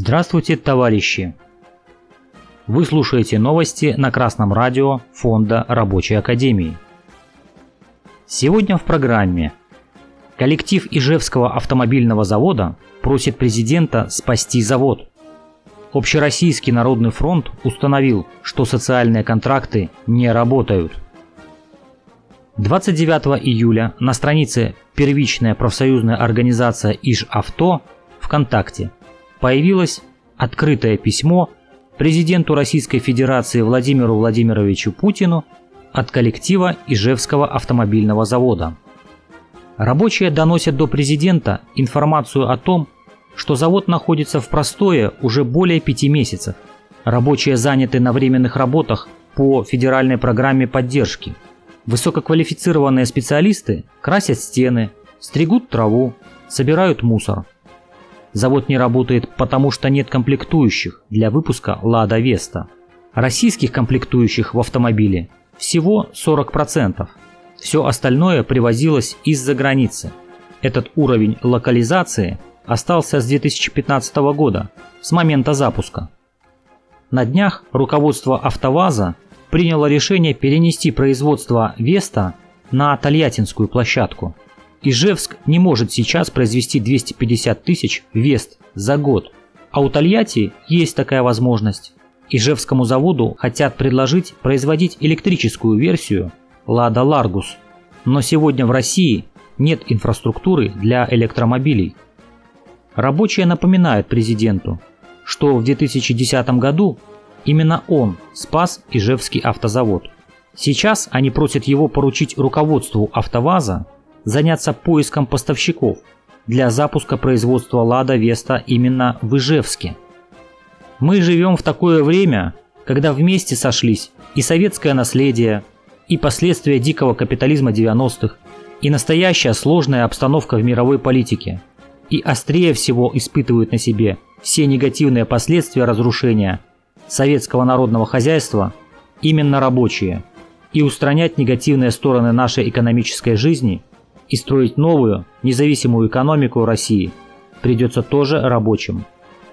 Здравствуйте, товарищи! Вы слушаете новости на Красном радио Фонда Рабочей Академии. Сегодня в программе Коллектив Ижевского автомобильного завода просит президента спасти завод. Общероссийский народный фронт установил, что социальные контракты не работают. 29 июля на странице первичная профсоюзная организация Ижавто ВКонтакте появилось открытое письмо президенту Российской Федерации Владимиру Владимировичу Путину от коллектива Ижевского автомобильного завода. Рабочие доносят до президента информацию о том, что завод находится в простое уже более пяти месяцев. Рабочие заняты на временных работах по федеральной программе поддержки. Высококвалифицированные специалисты красят стены, стригут траву, собирают мусор – Завод не работает потому, что нет комплектующих для выпуска «Лада Веста». Российских комплектующих в автомобиле всего 40%. Все остальное привозилось из-за границы. Этот уровень локализации остался с 2015 года, с момента запуска. На днях руководство «АвтоВАЗа» приняло решение перенести производство «Веста» на Тольяттинскую площадку – Ижевск не может сейчас произвести 250 тысяч вест за год, а у Тольятти есть такая возможность. Ижевскому заводу хотят предложить производить электрическую версию «Лада Ларгус», но сегодня в России нет инфраструктуры для электромобилей. Рабочие напоминают президенту, что в 2010 году именно он спас Ижевский автозавод. Сейчас они просят его поручить руководству «АвтоВАЗа» заняться поиском поставщиков для запуска производства «Лада Веста» именно в Ижевске. Мы живем в такое время, когда вместе сошлись и советское наследие, и последствия дикого капитализма 90-х, и настоящая сложная обстановка в мировой политике, и острее всего испытывают на себе все негативные последствия разрушения советского народного хозяйства именно рабочие, и устранять негативные стороны нашей экономической жизни и строить новую, независимую экономику России придется тоже рабочим.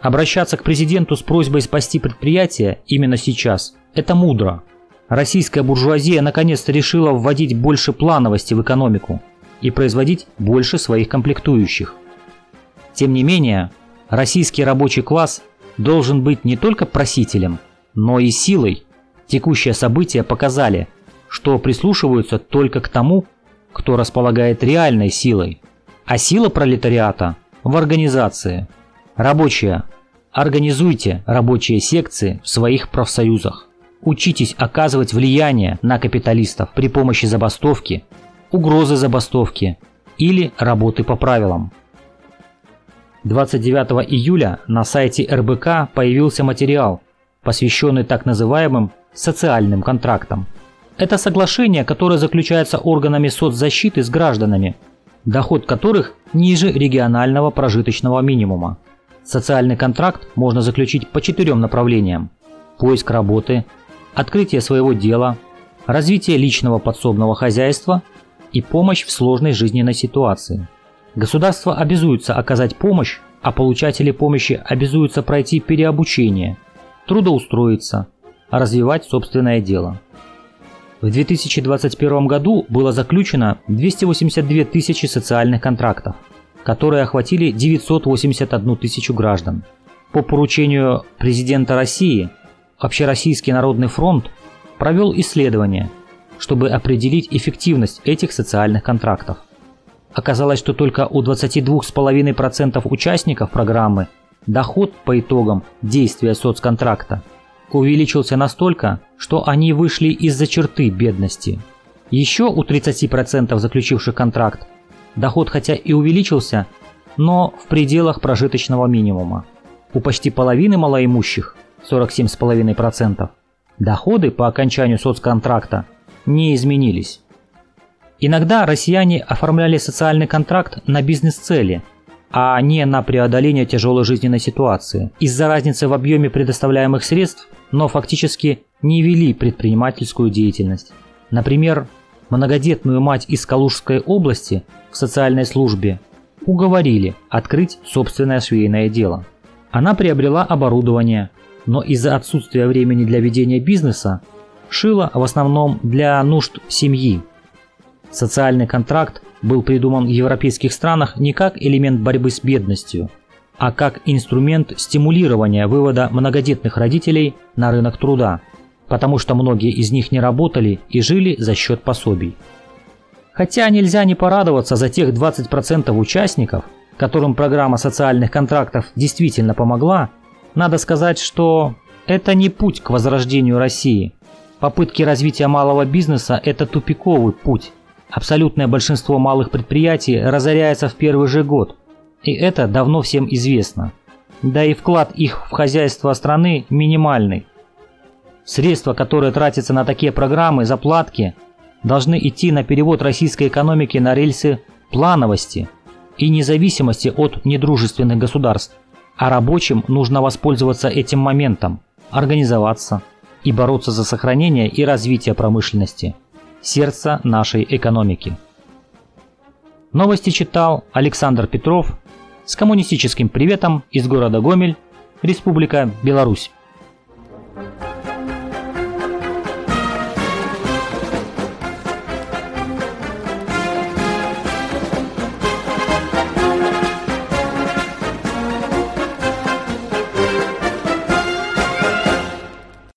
Обращаться к президенту с просьбой спасти предприятие именно сейчас – это мудро. Российская буржуазия наконец-то решила вводить больше плановости в экономику и производить больше своих комплектующих. Тем не менее, российский рабочий класс должен быть не только просителем, но и силой. Текущие события показали, что прислушиваются только к тому, кто располагает реальной силой, а сила пролетариата в организации. Рабочие, организуйте рабочие секции в своих профсоюзах. Учитесь оказывать влияние на капиталистов при помощи забастовки, угрозы забастовки или работы по правилам. 29 июля на сайте РБК появился материал, посвященный так называемым социальным контрактам. Это соглашение, которое заключается органами соцзащиты с гражданами, доход которых ниже регионального прожиточного минимума. Социальный контракт можно заключить по четырем направлениям. Поиск работы, открытие своего дела, развитие личного подсобного хозяйства и помощь в сложной жизненной ситуации. Государство обязуется оказать помощь, а получатели помощи обязуются пройти переобучение, трудоустроиться, развивать собственное дело. В 2021 году было заключено 282 тысячи социальных контрактов, которые охватили 981 тысячу граждан. По поручению президента России Общероссийский народный фронт провел исследование, чтобы определить эффективность этих социальных контрактов. Оказалось, что только у 22,5% участников программы доход по итогам действия соцконтракта увеличился настолько, что они вышли из-за черты бедности. Еще у 30% заключивших контракт доход хотя и увеличился, но в пределах прожиточного минимума. У почти половины малоимущих, 47,5%, доходы по окончанию соцконтракта не изменились. Иногда россияне оформляли социальный контракт на бизнес-цели, а не на преодоление тяжелой жизненной ситуации. Из-за разницы в объеме предоставляемых средств но фактически не вели предпринимательскую деятельность. Например, многодетную мать из Калужской области в социальной службе уговорили открыть собственное швейное дело. Она приобрела оборудование, но из-за отсутствия времени для ведения бизнеса шила в основном для нужд семьи. Социальный контракт был придуман в европейских странах не как элемент борьбы с бедностью, а как инструмент стимулирования вывода многодетных родителей на рынок труда, потому что многие из них не работали и жили за счет пособий. Хотя нельзя не порадоваться за тех 20% участников, которым программа социальных контрактов действительно помогла, надо сказать, что это не путь к возрождению России. Попытки развития малого бизнеса – это тупиковый путь. Абсолютное большинство малых предприятий разоряется в первый же год. И это давно всем известно. Да и вклад их в хозяйство страны минимальный. Средства, которые тратятся на такие программы, заплатки, должны идти на перевод российской экономики на рельсы плановости и независимости от недружественных государств. А рабочим нужно воспользоваться этим моментом, организоваться и бороться за сохранение и развитие промышленности, сердца нашей экономики. Новости читал Александр Петров с коммунистическим приветом из города Гомель, Республика Беларусь.